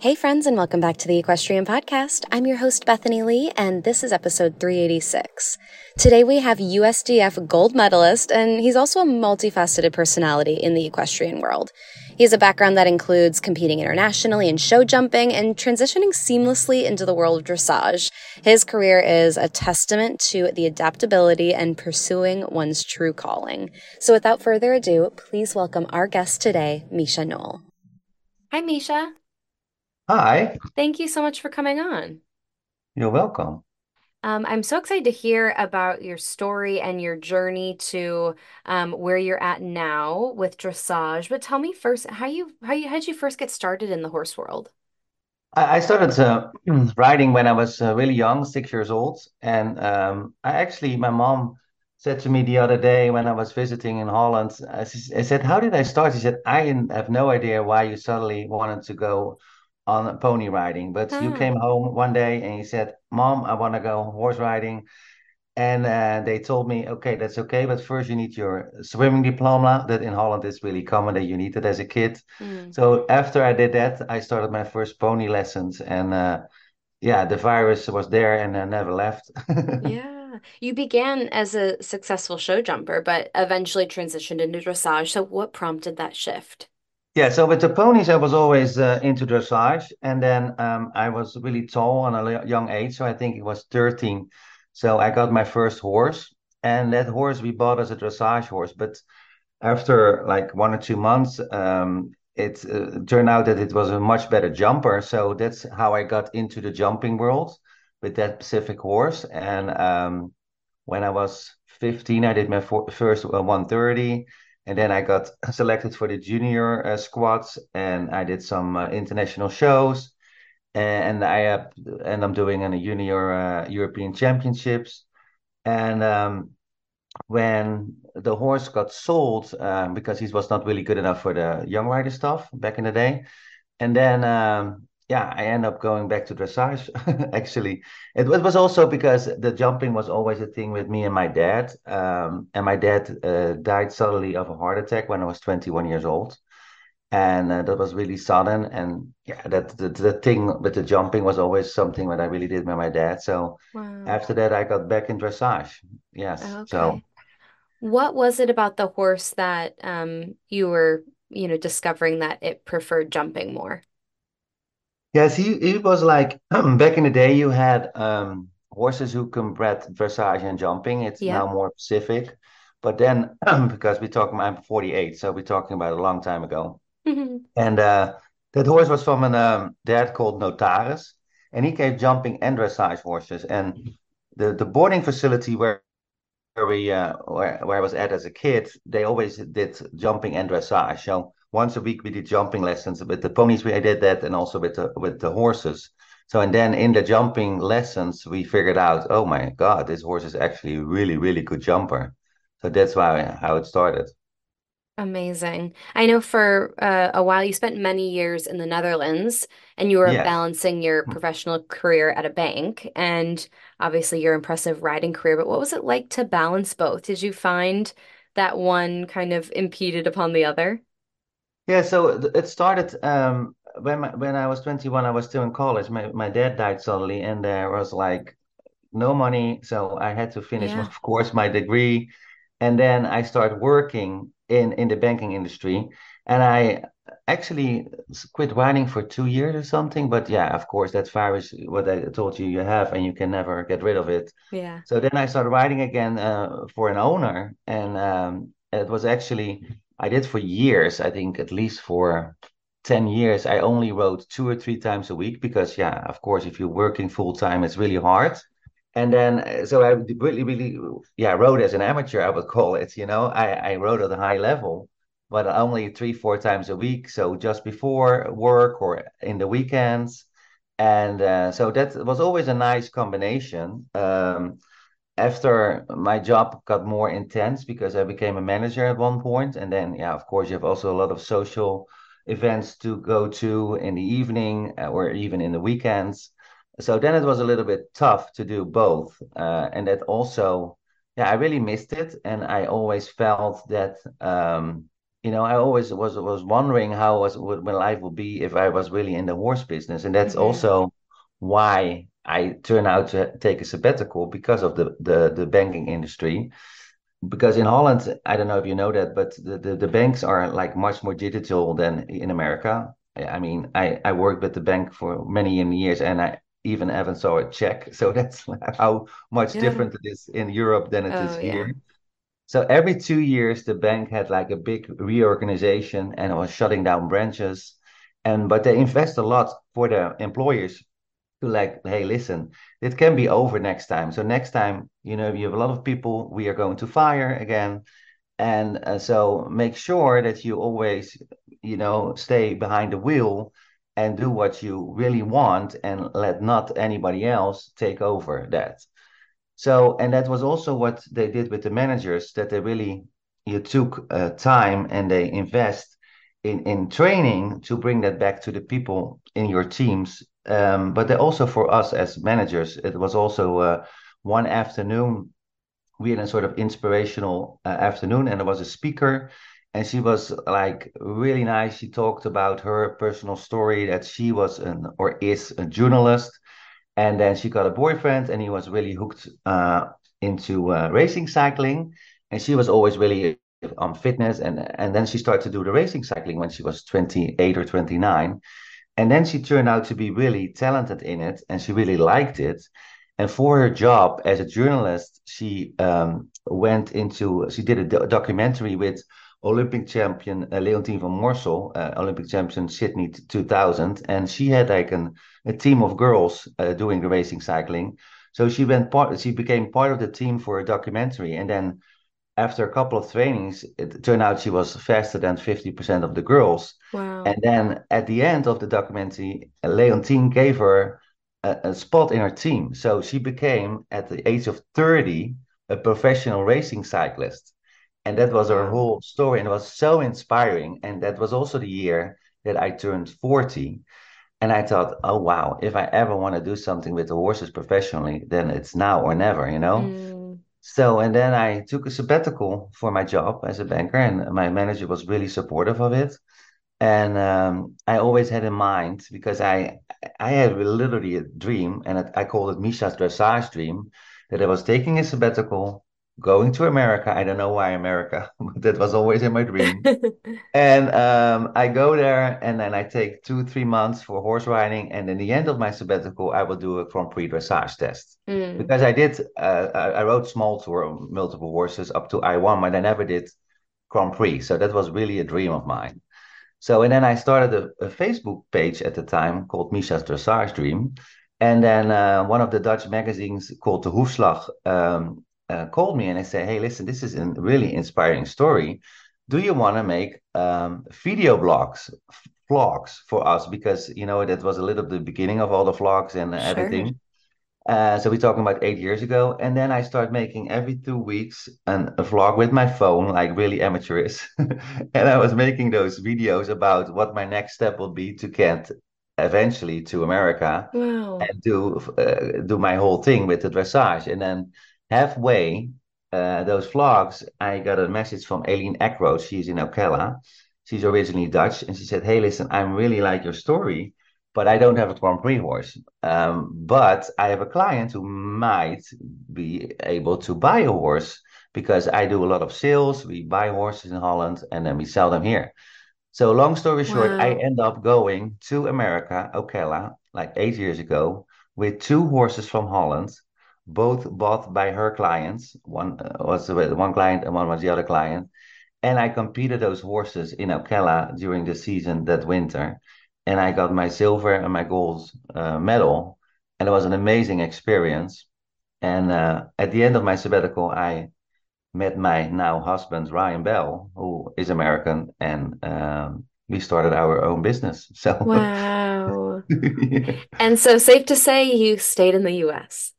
Hey, friends, and welcome back to the Equestrian Podcast. I'm your host, Bethany Lee, and this is episode 386. Today we have USDF gold medalist, and he's also a multifaceted personality in the equestrian world. He has a background that includes competing internationally in show jumping and transitioning seamlessly into the world of dressage. His career is a testament to the adaptability and pursuing one's true calling. So without further ado, please welcome our guest today, Micha Knol. Hi, Micha. Hi, Thank you so much for coming on. you're welcome. Um, I'm so excited to hear about your story and your journey to um, where you're at now with dressage. But tell me first, how you how you how did you first get started in the horse world? I, I started uh, riding when I was uh, really young, six years old, and um, I actually, my mom said to me the other day when I was visiting in Holland, I said, "How did I start?" She said, "I have no idea why you suddenly wanted to go on pony riding, but you Ah, came home one day and you said, "Mom, I want to go horse riding." And uh, they told me, okay, that's okay, but first you need your swimming diploma. That in Holland is really common that you need it as a kid. mm, So after I did that, I started my first pony lessons, and uh, yeah, the virus was there and I never left. yeah. You began as a successful show jumper, but eventually transitioned into dressage. So what prompted that shift? Yeah, so with the ponies, I was always uh, into dressage, and then um, I was really tall on a young age, so I think it was 13. So I got my first horse, and that horse we bought as a dressage horse, but after like one or two months, um, it uh, turned out that it was a much better jumper. So that's how I got into the jumping world with that specific horse. And um, when I was 15, I did my for first uh, 130. And then I got selected for the junior uh, squads, and I did some uh, international shows. And I uh, and I'm doing in a junior uh, European Championships. And um, when the horse got sold um, because he was not really good enough for the young rider stuff back in the day. And then, um, yeah, I end up going back to dressage. Actually, it, it was also because the jumping was always a thing with me and my dad. Um, and my dad uh, died suddenly of a heart attack when I was 21 years old. And uh, that was really sudden. And yeah, that the, the thing with the jumping was always something that I really did with my dad. So Wow. after that, I got back in dressage. Yes. So. Okay. What was it about the horse that um you were, you know, discovering that it preferred jumping more? Yes, he he was like back in the day you had um horses who can bred dressage and jumping. It's now more specific. But then because we talking I'm 48, so we're talking about a long time ago. And uh that horse was from a um, dad called Notaris, and he gave jumping and dressage horses. And the the boarding facility where where we uh, where, where I was at as a kid, they always did jumping and dressage. So once a week we did jumping lessons with the ponies. We did that, and also with the with the horses. So and then in the jumping lessons, we figured out, oh my God, this horse is actually a really really good jumper. So that's why how it started. Amazing. I know for uh, a while you spent many years in the Netherlands and you were balancing your professional career at a bank and obviously your impressive riding career, but what was it like to balance both? Did you find that one kind of impeded upon the other? Yeah, so it started um, when my, when I was 21, I was still in college. My my dad died suddenly, and there was like no money, so I had to finish, Yeah. of course, my degree, and then I started working in in the banking industry, and I actually quit writing for two years or something. But yeah, of course, that virus, what I told you, you have, and you can never get rid of it. Yeah. So then I started writing again uh, for an owner, and um, it was actually I did for years. I think at least for 10 years, I only wrote two or three times a week because, yeah, of course, if you're working full time, it's really hard. And then, uh, so I really, really, yeah, wrote as an amateur, I would call it. You know, I, I wrote at a high level, but only three, four times a week. So just before work or in the weekends. And uh, so that was always a nice combination. Um, after my job got more intense because I became a manager at one point, and then yeah, of course, you have also a lot of social events to go to in the evening uh, or even in the weekends. So then it was a little bit tough to do both, uh, and that also, yeah, I really missed it, and I always felt that. Um, you know, I always was was wondering how was what my life would be if I was really in the horse business, and that's mm-hmm. also why I turned out to take a sabbatical because of the the, the banking industry. Because in Holland, I don't know if you know that, but the, the, the banks are like much more digital than in America. I mean, I, I worked with the bank for many years and I even haven't saw a check. So that's how much yeah. different it is in Europe than it oh, is here. Yeah. So every two years, the bank had like a big reorganization and it was shutting down branches. And but they invest a lot for the employers to like, hey, listen, it can be over next time. So next time, you know, you have a lot of people we are going to fire again. And uh, so make sure that you always, you know, stay behind the wheel and do what you really want and let not anybody else take over that. So, and that was also what they did with the managers that they really, you took uh, time and they invest in, in training to bring that back to the people in your teams. Um, but also for us as managers, it was also uh, one afternoon, we had a sort of inspirational uh, afternoon and there was a speaker and she was like really nice. She talked about her personal story that she was an or is a journalist and then she got a boyfriend, and he was really hooked uh, into uh, racing cycling. And she was always really on fitness. And, and then she started to do the racing cycling when she was 28 or 29. And then she turned out to be really talented in it, and she really liked it. And for her job as a journalist, she um, went into, she did a do- documentary with Olympic champion uh, Leontien van Moorsel, uh, Olympic champion Sydney 2000, and she had like an, a team of girls uh, doing the racing cycling. So she went part, she became part of the team for a documentary, and then after a couple of trainings, it turned out she was faster than 50% of the girls. Wow. And then at the end of the documentary, Leontien gave her a, a spot in her team. So she became, at the age of 30, a professional racing cyclist and that was our whole story and it was so inspiring and that was also the year that i turned 40 and i thought oh wow if i ever want to do something with the horses professionally then it's now or never you know mm. So and then i took a sabbatical for my job as a banker and my manager was really supportive of it. And um, i always had in mind because i i had literally a dream and i called it micha's dressage dream that i was taking a sabbatical going to America. I don't know why America, but that was always in my dream. and um, I go there and then I take two, three months for horse riding. And in the end of my sabbatical, I will do a Grand Prix dressage test. Mm. Because I did, uh, I, I rode small tour, multiple horses up to I1, but I never did Grand Prix. So that was really a dream of mine. So, and then I started a, a Facebook page at the time called Micha's Dressage Dream. And then uh, one of the Dutch magazines called the Hoefslag um, uh, called me and they said, "Hey, listen, this is a really inspiring story. Do you want to make um, video blogs, vlogs for us? Because you know that was a little the beginning of all the vlogs and sure. everything." Uh, so we're talking about eight years ago, and then I start making every two weeks an, a vlog with my phone, like really amateurish. and I was making those videos about what my next step will be to get eventually to America wow. and do uh, do my whole thing with the dressage, and then halfway uh, those vlogs, I got a message from Aileen Eckroat. She's in Ocala. She's originally Dutch, and she said, "Hey, listen, I'm really like your story, but I don't have a Grand Prix horse. Um, but I have a client who might be able to buy a horse because I do a lot of sales. We buy horses in Holland and then we sell them here." So, long story short, wow. I end up going to America, Ocala, like eight years ago, with two horses from Holland both bought by her clients. One uh, was one client and one was the other client. And I competed those horses in Ocala during the season that winter. And I got my silver and my gold uh, medal. And it was an amazing experience. And uh, at the end of my sabbatical, I met my now husband, Ryan Bell, who is American. And um, we started our own business. So wow. yeah. And so safe to say you stayed in the US.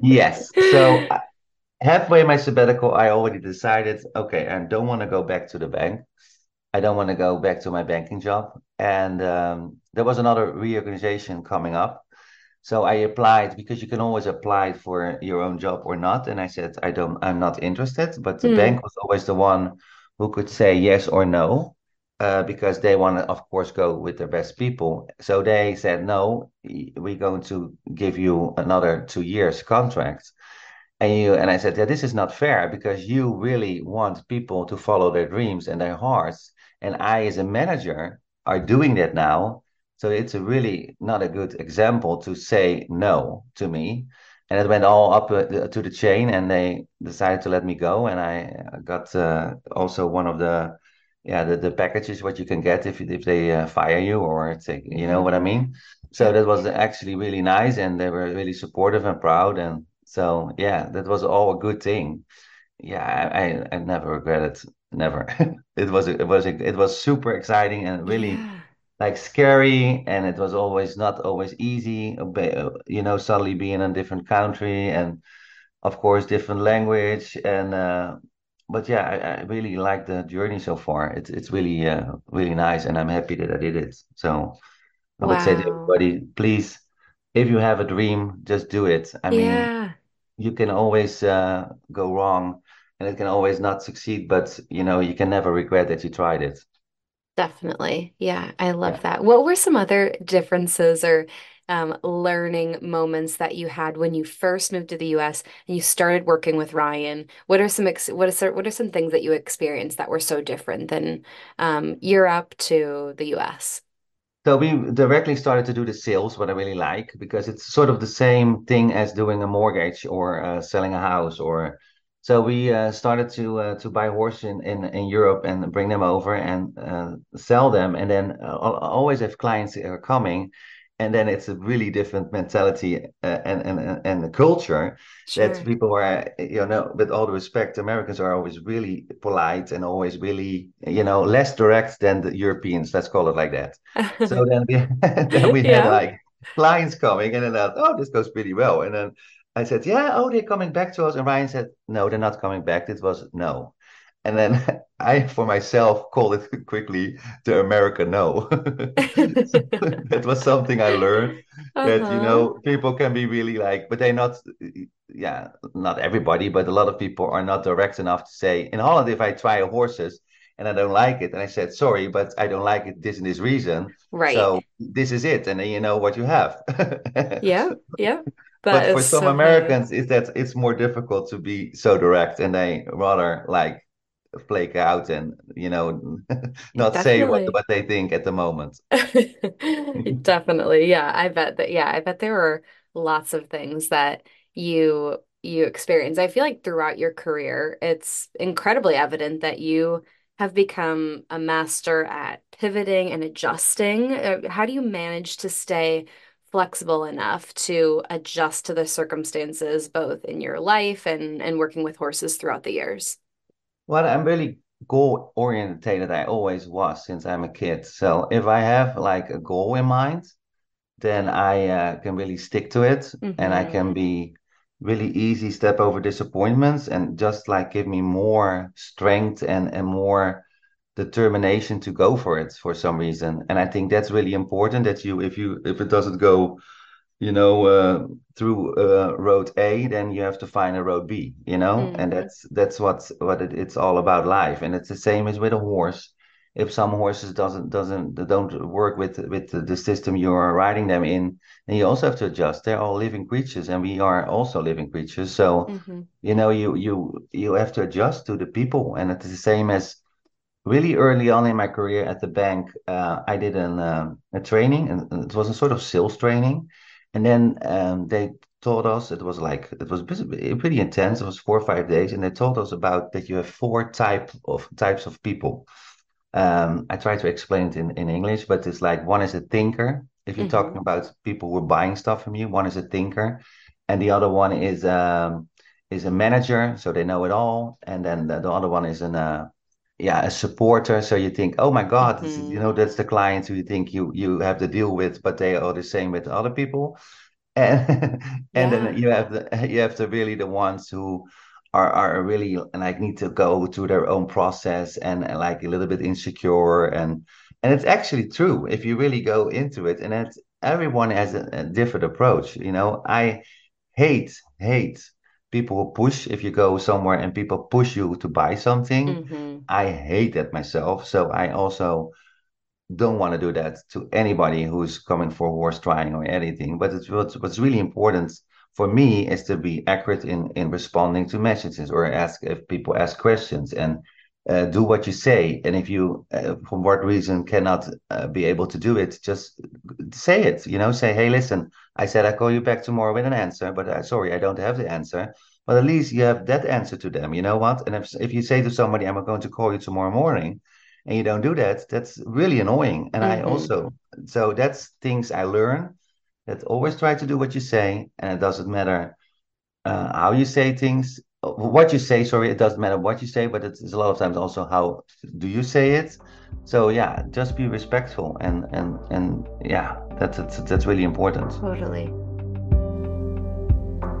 yes. So halfway my sabbatical, I already decided, okay, I don't want to go back to the bank. I don't want to go back to my banking job. And um, there was another reorganization coming up. So I applied because you can always apply for your own job or not. And I said, I don't, I'm not interested. But the Mm, bank was always the one who could say yes or no, uh, because they want to, of course, go with their best people. So they said, no, we're going to give you another two years contract. And you and I said, yeah, this is not fair because you really want people to follow their dreams and their hearts. And I, as a manager, are doing that now. So it's really not a good example to say no to me. And it went all up uh, to the chain, and they decided to let me go. And I got uh, also one of the yeah the, the packages what you can get if if they uh, fire you or take you know mhm. what I mean. So that was actually really nice, and they were really supportive and proud. And so yeah, that was all a good thing. Yeah, I I, I never regretted, never. It was it was it was super exciting and really Yeah. like scary, and it was always not always easy. uh, uh, You know, suddenly being in a different country and of course different language and uh, but yeah, I, I really like the journey so far. It's it's really uh, really nice, and I'm happy that I did it. So I would say to everybody, please, if you have a dream, just do it. I mean Yeah. you can always uh, go wrong and it can always not succeed, but you know, you can never regret that you tried it. Definitely. Yeah, I love Yeah. that. What were some other differences or um, learning moments that you had when you first moved to the US and you started working with Ryan? What are some ex what is what are some things that you experienced that were so different than um, Europe to the US? So we directly started to do the sales, what I really like, because it's sort of the same thing as doing a mortgage or uh, selling a house. Or so we uh, started to uh, to buy horses in, in in Europe and bring them over and uh, sell them, and then uh, always if clients are coming, and then it's a really different mentality uh, and and and and the culture that people are, you know, with all the respect, Americans are always really polite and always really, you know, less direct than the Europeans. Let's call it like that. So then we then we had like clients coming and then I thought, oh, this goes pretty well. And then I said, yeah, oh, they're coming back to us. And Ryan said, no, they're not coming back. It was no. And then I, for myself, call it quickly the American no. That was something I learned that, you Uh-huh. know, people can be really like, but they're not, yeah, not everybody, but a lot of people are not direct enough to say, in Holland, if I try horses and I don't like it, and I said, sorry, but I don't like it, this and this reason. Right. So this is it. And then you know what you have. Yeah. Yeah. That But for some so. Americans, is that it's more difficult to be so direct and they rather like flake out and, you know, not say what, what they think at the moment. Definitely. Yeah, I bet that yeah, I bet there were lots of things that you you experience I feel like throughout your career, it's incredibly evident that you have become a master at pivoting and adjusting. Uh, How do you manage to stay flexible enough to adjust to the circumstances both in your life and and working with horses throughout the years? Well, I'm really goal oriented. I always was since I'm a kid. So if I have like a goal in mind, then I uh, can really stick to it and I can hmm be really easy step over disappointments and just like give me more strength and, and more determination to go for it for some reason. And I think that's really important that you if you if it doesn't go you know, uh, through uh, road A, then you have to find a road B, you know, and hmm that's that's what's what it, it's all about life, and it's the same as with a horse. If some horses doesn't doesn't don't work with with the system you are riding them in, then you also have to adjust. They're all living creatures, and we are also living creatures. So, hmm you know, you you you have to adjust to the people, and it's the same as really early on in my career at the bank, uh, I did an uh, a training, and and it was a sort of sales training. And then um, they taught us it was like it was pretty intense. It was four or five days, and they told us about that you have four type of types of people. Um, I try to explain it in, in English, but it's like one is a thinker. If you're talking hmm about people who are buying stuff from you, one is a thinker, and the other one is um, is a manager, so they know it all, and then the, the other one is an uh, yeah a supporter. So you think, oh my God, is mm-hmm. you know that's the clients who you think you you have to deal with, but they are the same with other people, and and then you have the you have the really the ones who are are really like need to go through their own process and, and like a little bit insecure. And and it's actually true if you really go into it. And it's everyone has a, a different approach you know? I hate hate people push if you go somewhere and people push you to buy something Mm-hmm. i hate that myself so i also don't want to do that to anybody who's coming for horse trying or anything. But it's what's, what's really important for me is to be accurate in in responding to messages or ask if people ask questions and uh, do what you say. And if you, uh, for what reason, cannot uh, be able to do it, just say it. You know, say, "Hey, listen, I said I call you back tomorrow with an answer, but uh, sorry, I don't have the answer." But at least you have that answer to them. You know what? And if if you say to somebody, "I'm going to call you tomorrow morning," and you don't do that, that's really annoying. And I Mm-hmm. also, so that's things I learn that always try to do what you say, and it doesn't matter uh, how you say things, what you say. Sorry, it doesn't matter what you say, but it's, a lot of times also how do you say it. So yeah, just be respectful, and and and yeah, that's that's, that's really important. Totally.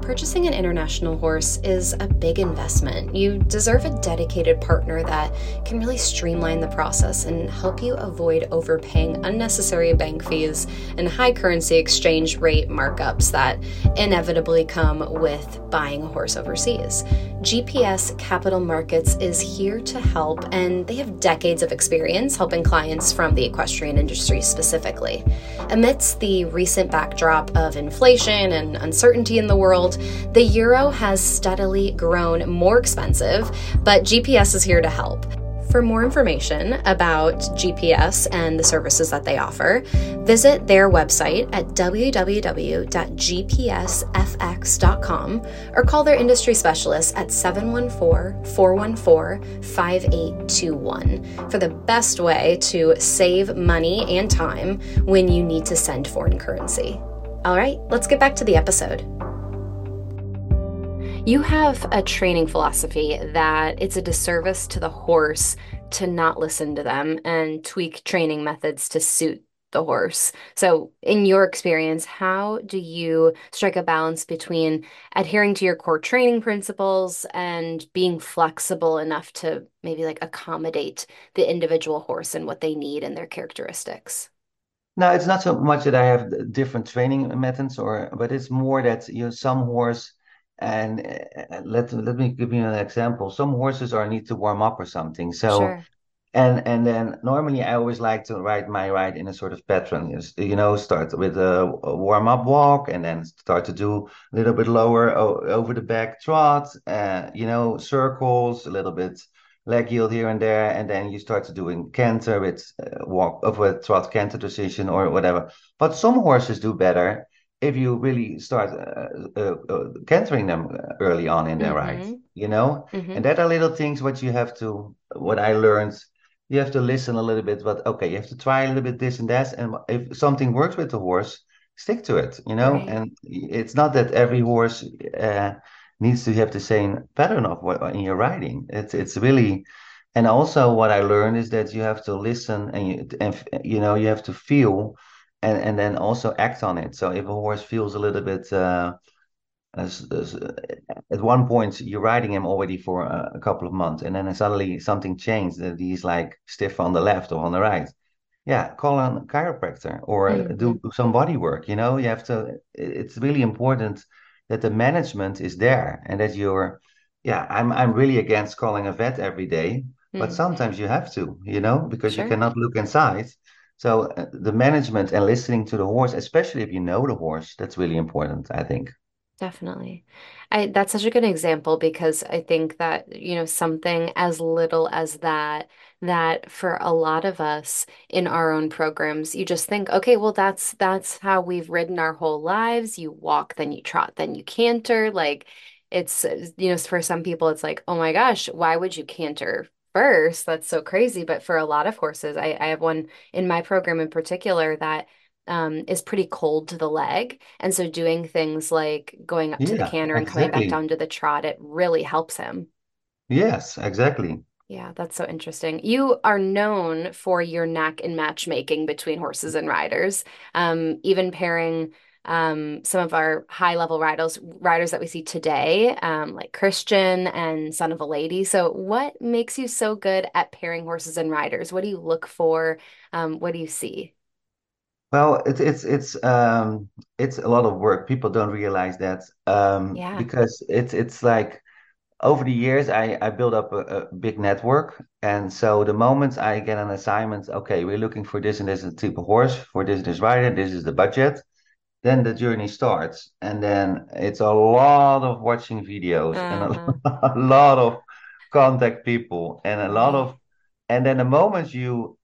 Purchasing an international horse is a big investment. You deserve a dedicated partner that can really streamline the process and help you avoid overpaying unnecessary bank fees and high currency exchange rate markups that inevitably come with buying a horse overseas. GPS Capital Markets is here to help, and they have decades of experience helping clients from the equestrian industry specifically. Amidst the recent backdrop of inflation and uncertainty in the world, the euro has steadily grown more expensive, but GPS is here to help. For more information about GPS and the services that they offer, visit their website at www.gpsfx.com or call their industry specialist at 714 414 5821 for the best way to save money and time when you need to send foreign currency. All right, let's get back to the episode. You have a training philosophy that it's a disservice to the horse to not listen to them and tweak training methods to suit the horse. So, in your experience, how do you strike a balance between adhering to your core training principles and being flexible enough to maybe like accommodate the individual horse and what they need and their characteristics? No, it's not so much that I have different training methods, or but it's more that you know some horse and uh, let let me give you an example. Some horses are need to warm up or something. So Sure. and and then normally I always like to ride my ride in a sort of pattern. You know start with a, warm up walk and then start to do a little bit lower over the back trot. Uh, you know circles a little bit leg yield here and there, and then you start to doing canter with uh, walk over trot canter decision or whatever. But some horses do better if you really start uh, uh, uh, cantering them early on in their ride, Mm-hmm. you know? Mm-hmm. And that are little things what you have to, what I learned, you have to listen a little bit, but okay, you have to try a little bit this and that. And if something works with the horse, stick to it, you know? Right. And it's not that every horse uh, needs to have the same pattern of what in your riding. It's it's really, and also what I learned is that you have to listen and you and you know you have to feel and and then also act on it. So if a horse feels a little bit uh, as, as, uh, at one point you're riding him already for a, a couple of months, and then suddenly something changed that he's like stiff on the left or on the right. Yeah, call a chiropractor or Mm-hmm. do some body work. You know, you have to. It's really important that the management is there and that you're. Yeah, I'm I'm really against calling a vet every day, but Mm. sometimes you have to, you know, because you cannot look inside. So uh, the management and listening to the horse, especially if you know the horse, that's really important, I think. Definitely. I that's such a good example because I think that, you know, something as little as that, that for a lot of us in our own programs, you just think, okay, well, that's that's how we've ridden our whole lives. You walk, then you trot, then you canter. Like it's, you know, for some people, it's like, oh my gosh, why would you canter first? That's so crazy. But for a lot of horses, I, I have one in my program in particular that um, is pretty cold to the leg. And so doing things like going up to the Yeah, canter and coming back down to the trot, it really helps him. Yes, exactly. Yeah, that's so interesting. You are known for your knack in matchmaking between horses and riders, um, even pairing um, some of our high level riders riders that we see today, um, like Christian and Son of a Lady. So, what makes you so good at pairing horses and riders? What do you look for? Um, what do you see? Well, it's it's it's um it's a lot of work. People don't realize that um Yeah. because it's it's like over the years I I built up a, a big network, and so the moment I get an assignment, okay, we're looking for this and this type of horse for this and this rider, this is the budget. Then the journey starts, and then it's a lot of watching videos and a, Uh-huh. a lot of contact people and a lot of, and then the moment you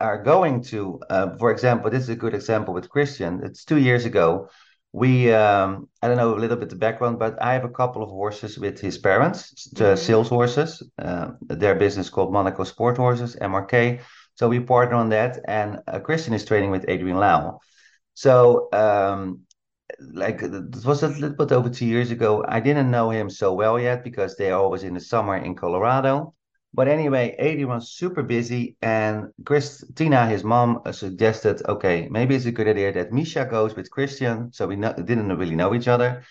are going to, uh, for example, this is a good example with Christian. It's two years ago. We, um, I don't know a little bit the background, but I have a couple of horses with his parents, the hmm sales horses. Uh, their business called Monaco Sport Horses, MRK. So we partner on that, and uh, Christian is training with Adrienne Lyle. So, um, like it was a little bit over two years ago. I didn't know him so well yet because they're always in the summer in Colorado. But anyway, Adrienne was super busy, and Christina, his mom, uh, suggested, okay, maybe it's a good idea that Micha goes with Christian. So we no, didn't really know each other,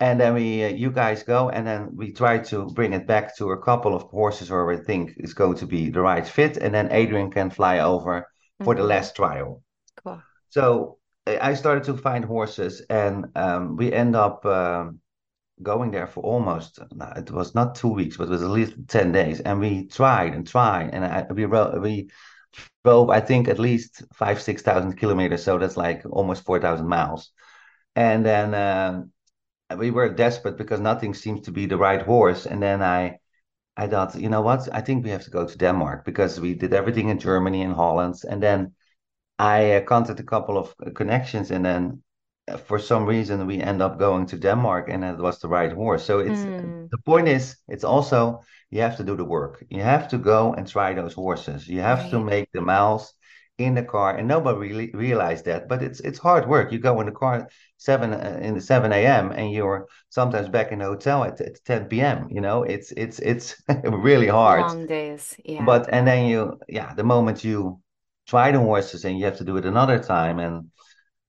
and then we, uh, you guys go, and then we try to bring it back to a couple of horses where we think is going to be the right fit, and then Adrienne can fly over for the hmm last trial. Cool. So I started to find horses, and um, we end up um, going there for almost, it was not two weeks, but it was at least 10 days. And we tried and tried, and I, we wrote, we drove, I think, at least five, 6,000 kilometers. So that's like almost 4,000 miles. And then um, we were desperate because nothing seems to be the right horse. And then I, I thought, you know what? I think we have to go to Denmark because we did everything in Germany and Holland. And then I uh, contacted a couple of uh, connections, and then uh, for some reason we end up going to Denmark, and it was the right horse. So it's Mm, the point is, it's also you have to do the work. You have to go and try those horses. You have to make the miles in the car, and nobody really realized that. But it's it's hard work. You go in the car seven uh, in the seven a.m. and you're sometimes back in the hotel at, at 10 p.m. You know, it's it's it's really hard. Long days. Yeah. But and then you, yeah, the moment you try the horses and you have to do it another time, and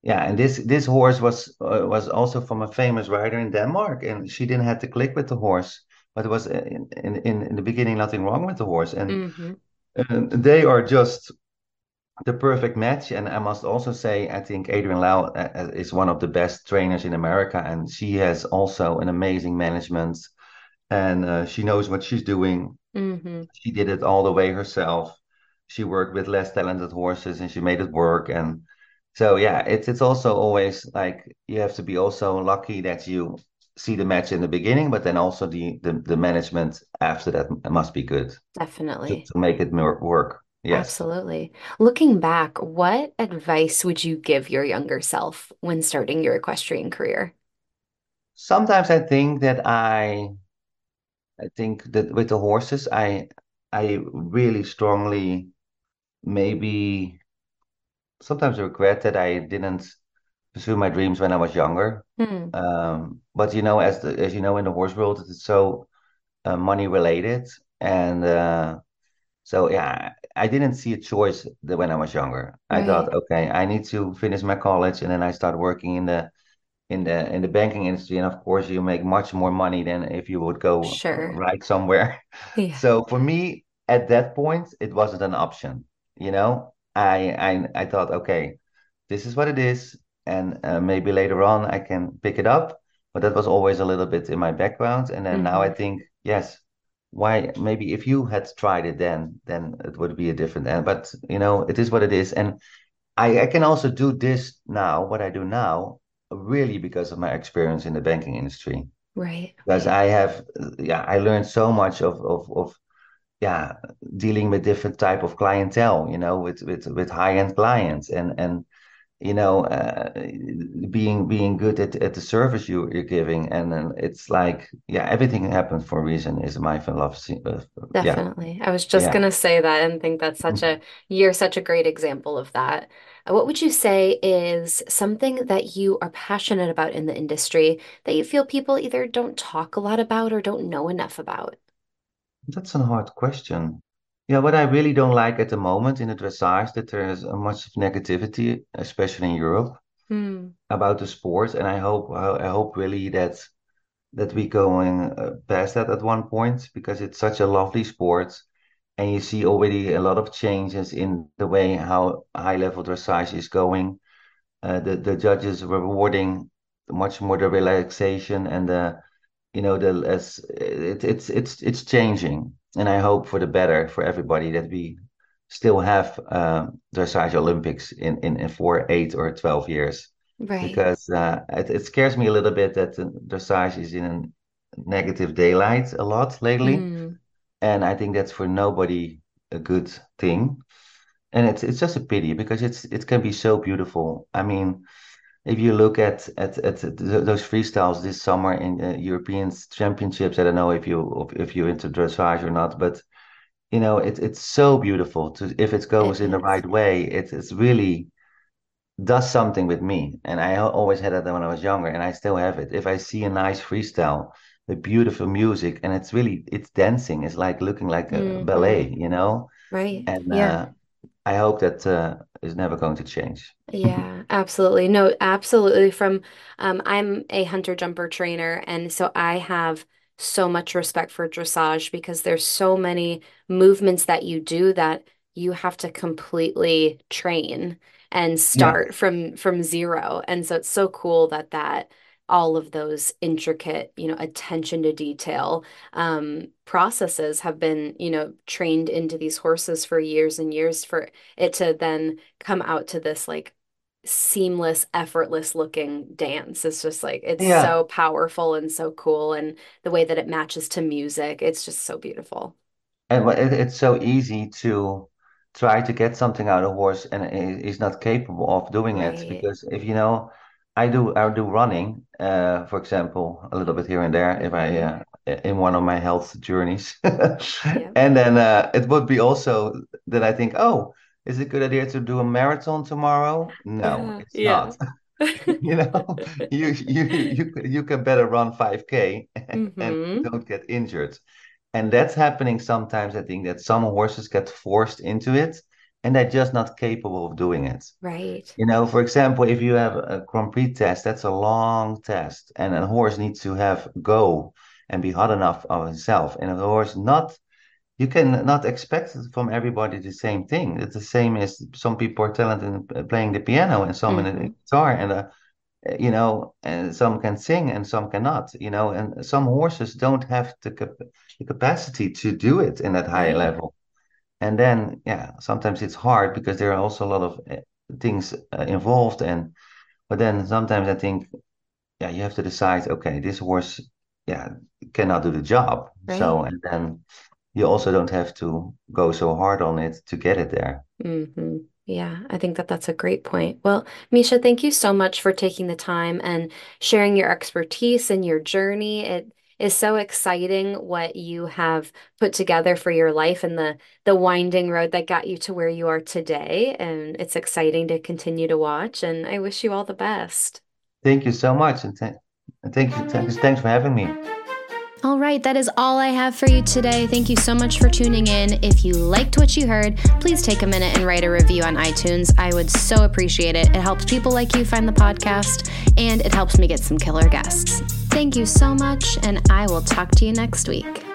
yeah, and this this horse was uh, was also from a famous rider in Denmark, and she didn't have to click with the horse, but it was uh, in in in, the beginning nothing wrong with the horse, and, hmm and they are just the perfect match. And I must also say, I think Adrienne Lyle uh, uh, is one of the best trainers in America, and she has also an amazing management, and uh, she knows what she's doing. Hmm she did it all the way herself. She worked with less talented horses and she made it work. And so yeah, it's it's also always like you have to be also lucky that you see the match in the beginning, but then also the the, the management after that must be good Definitely. to make it work. Yes. Absolutely. Looking back, what advice would you give your younger self when starting your equestrian career? Sometimes I think that I I think that with the horses I I really strongly maybe sometimes I regret that I didn't pursue my dreams when I was younger. Hmm. Um, but you know, as the, as you know, in the horse world, it's so uh, money related, and uh, so yeah, I didn't see a choice that when I was younger. I thought, okay, I need to finish my college, and then I start working in the in the in the banking industry, and of course, you make much more money than if you would go Sure. right somewhere. Yeah. So for me, at that point, it wasn't an option. You know, I I I thought, okay, this is what it is, and uh, maybe later on I can pick it up. But that was always a little bit in my background, and then now I hmm think, yes, why maybe if you had tried it then, then it would be a different end. But you know, it is what it is, and I I can also do this now, what I do now, really because of my experience in the banking industry. Right. Because Right. I have, yeah, I learned so much of of of yeah dealing with different type of clientele you know with with with high-end clients and and you know uh, being being good at, at the service you, you're giving and then it's like yeah everything happens for a reason is my philosophy uh, yeah Definitely. I was just yeah gonna say that and think that's such a you're such a great example of that. Uh, What would you say is something that you are passionate about in the industry that you feel people either don't talk a lot about or don't know enough about? That's a hard question yeah what I really don't like at the moment in the dressage that there is a much of negativity especially in Europe mm. about the sport, and I hope I hope really that that we going uh, past that at one point because it's such a lovely sport, and you see already a lot of changes in the way how high level dressage is going. Uh, the the judges rewarding much more the relaxation and the you know the less it, it's it's it's changing. And i hope for the better for everybody that we still have uh, dressage olympics in, in in four eight or 12 years. Right. Because uh, it, it scares me a little bit that the dressage is in a negative daylight a lot lately. Mm. and i think that's for nobody a good thing. And it's it's just a pity because it's it can be so beautiful. I mean if you look at at, at those freestyles this summer in the European Championships, I don't know if you if you're into dressage or not, but you know it's it's so beautiful to if it goes in the right way. It, it's really does something with me, and I always had that when I was younger, and I still have it. If I see a nice freestyle with beautiful music, and it's really it's dancing, it's like looking like a mm-hmm. ballet, you know. Right. And yeah. Uh, I hope that uh, is never going to change. Yeah, absolutely. No, absolutely. From um, I'm a hunter jumper trainer, and so I have so much respect for dressage because there's so many movements that you do that you have to completely train and start yeah. from from zero. And so it's so cool that that all of those intricate, you know, attention to detail um, processes have been, you know, trained into these horses for years and years for it to then come out to this like seamless, effortless looking dance. It's just like it's yeah. so powerful and so cool, and the way that it matches to music, it's just so beautiful. And it's so easy to try to get something out of horse and he's not capable of doing right. it because if you know I do I do running, uh, for example, a little bit here and there if I uh, in one of my health journeys, yeah. and then uh, it would be also that I think, oh, is it a good idea to do a marathon tomorrow? No, uh-huh. it's yeah. not. you know, you you you you can better run 5k and, mm-hmm. and don't get injured, and that's happening sometimes. I think that some horses get forced into it and they're just not capable of doing it. Right. You know, for example, if you have a Grand Prix test, that's a long test, and a horse needs to have go and be hot enough of himself. And a horse not, you can not expect from everybody the same thing. It's the same as some people are talented in playing the piano and some mm-hmm. in the mm-hmm. guitar, and uh, you know, and some can sing and some cannot. You know, and some horses don't have the, cap- the capacity to do it in that high level and then yeah sometimes it's hard because there are also a lot of eh, things uh, involved and but then sometimes i think yeah you have to decide okay this horse yeah cannot do the job right. so and then you also don't have to go so hard on it to get it there mm-hmm. Yeah, I think that that's a great point. Well, Micha, thank you so much for taking the time and sharing your expertise and your journey. It is so exciting what you have put together for your life and the the winding road that got you to where you are today. And it's exciting to continue to watch. And I wish you all the best. Thank you so much, and th- thank you. Thanks, thanks for having me. All right, that is all I have for you today. Thank you so much for tuning in. If you liked what you heard, please take a minute and write a review on iTunes. I would so appreciate it. It helps people like you find the podcast, and it helps me get some killer guests. Thank you so much, and I will talk to you next week.